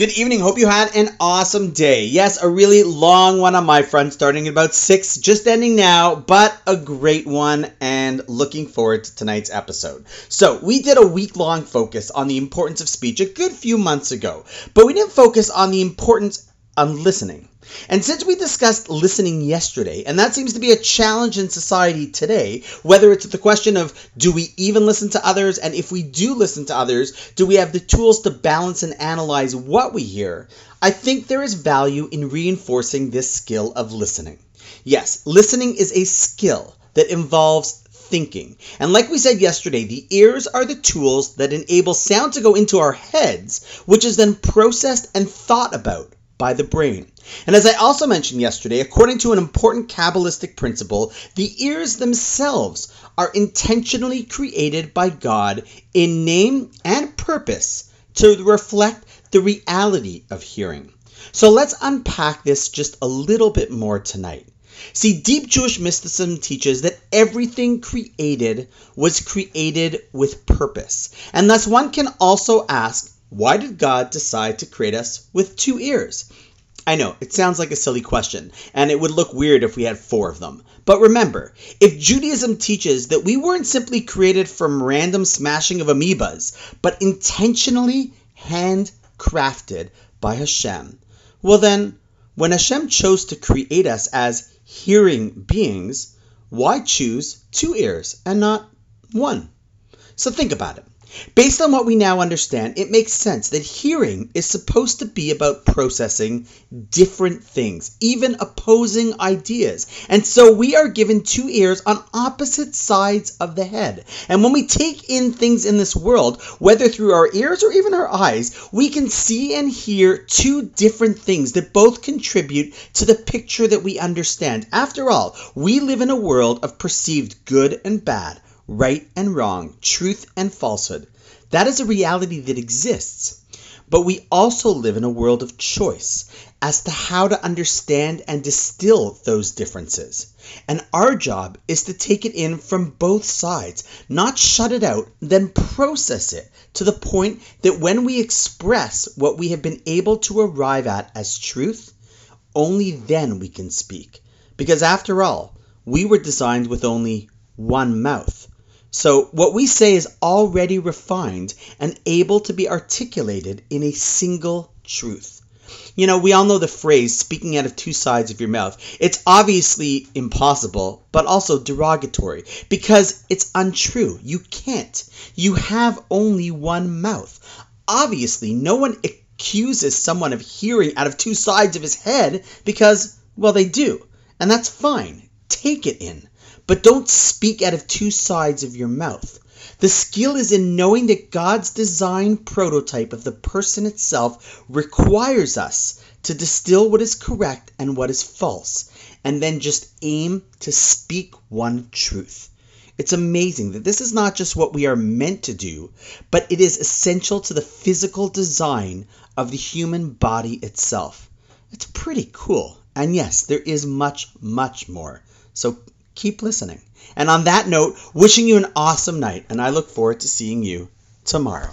Good evening. Hope you had an awesome day. Yes, a really long one on my front, starting at about 6, just ending now, but a great one, and looking forward to tonight's episode. So, we did a week long focus on the importance of speech a good few months ago, but we didn't focus on the importance on listening. And since we discussed listening yesterday, and that seems to be a challenge in society today, whether it's the question of do we even listen to others, and if we do listen to others, do we have the tools to balance and analyze what we hear, I think there is value in reinforcing this skill of listening. Yes, listening is a skill that involves thinking. And like we said yesterday, the ears are the tools that enable sound to go into our heads, which is then processed and thought about by the brain. And as I also mentioned yesterday, according to an important Kabbalistic principle, the ears themselves are intentionally created by God in name and purpose to reflect the reality of hearing. So let's unpack this just a little bit more tonight. See, deep Jewish mysticism teaches that everything created was created with purpose. And thus one can also ask, why did God decide to create us with two ears? I know, it sounds like a silly question, and it would look weird if we had four of them. But remember, if Judaism teaches that we weren't simply created from random smashing of amoebas, but intentionally handcrafted by Hashem, well then, when Hashem chose to create us as hearing beings, why choose two ears and not one? So think about it. Based on what we now understand, it makes sense that hearing is supposed to be about processing different things, even opposing ideas. And so we are given two ears on opposite sides of the head. And when we take in things in this world, whether through our ears or even our eyes, we can see and hear two different things that both contribute to the picture that we understand. After all, we live in a world of perceived good and bad right and wrong, truth and falsehood. That is a reality that exists. But we also live in a world of choice as to how to understand and distill those differences. And our job is to take it in from both sides, not shut it out, then process it to the point that when we express what we have been able to arrive at as truth, only then we can speak. Because after all, we were designed with only one mouth. So what we say is already refined and able to be articulated in a single truth. You know, we all know the phrase speaking out of two sides of your mouth. It's obviously impossible, but also derogatory because it's untrue. You can't. You have only one mouth. Obviously, no one accuses someone of hearing out of two sides of his head because, well, they do. And that's fine. Take it in but don't speak out of two sides of your mouth. The skill is in knowing that God's design prototype of the person itself requires us to distill what is correct and what is false, and then just aim to speak one truth. It's amazing that this is not just what we are meant to do, but it is essential to the physical design of the human body itself. It's pretty cool. And yes, there is much, much more. So keep listening. And on that note, wishing you an awesome night, and I look forward to seeing you tomorrow.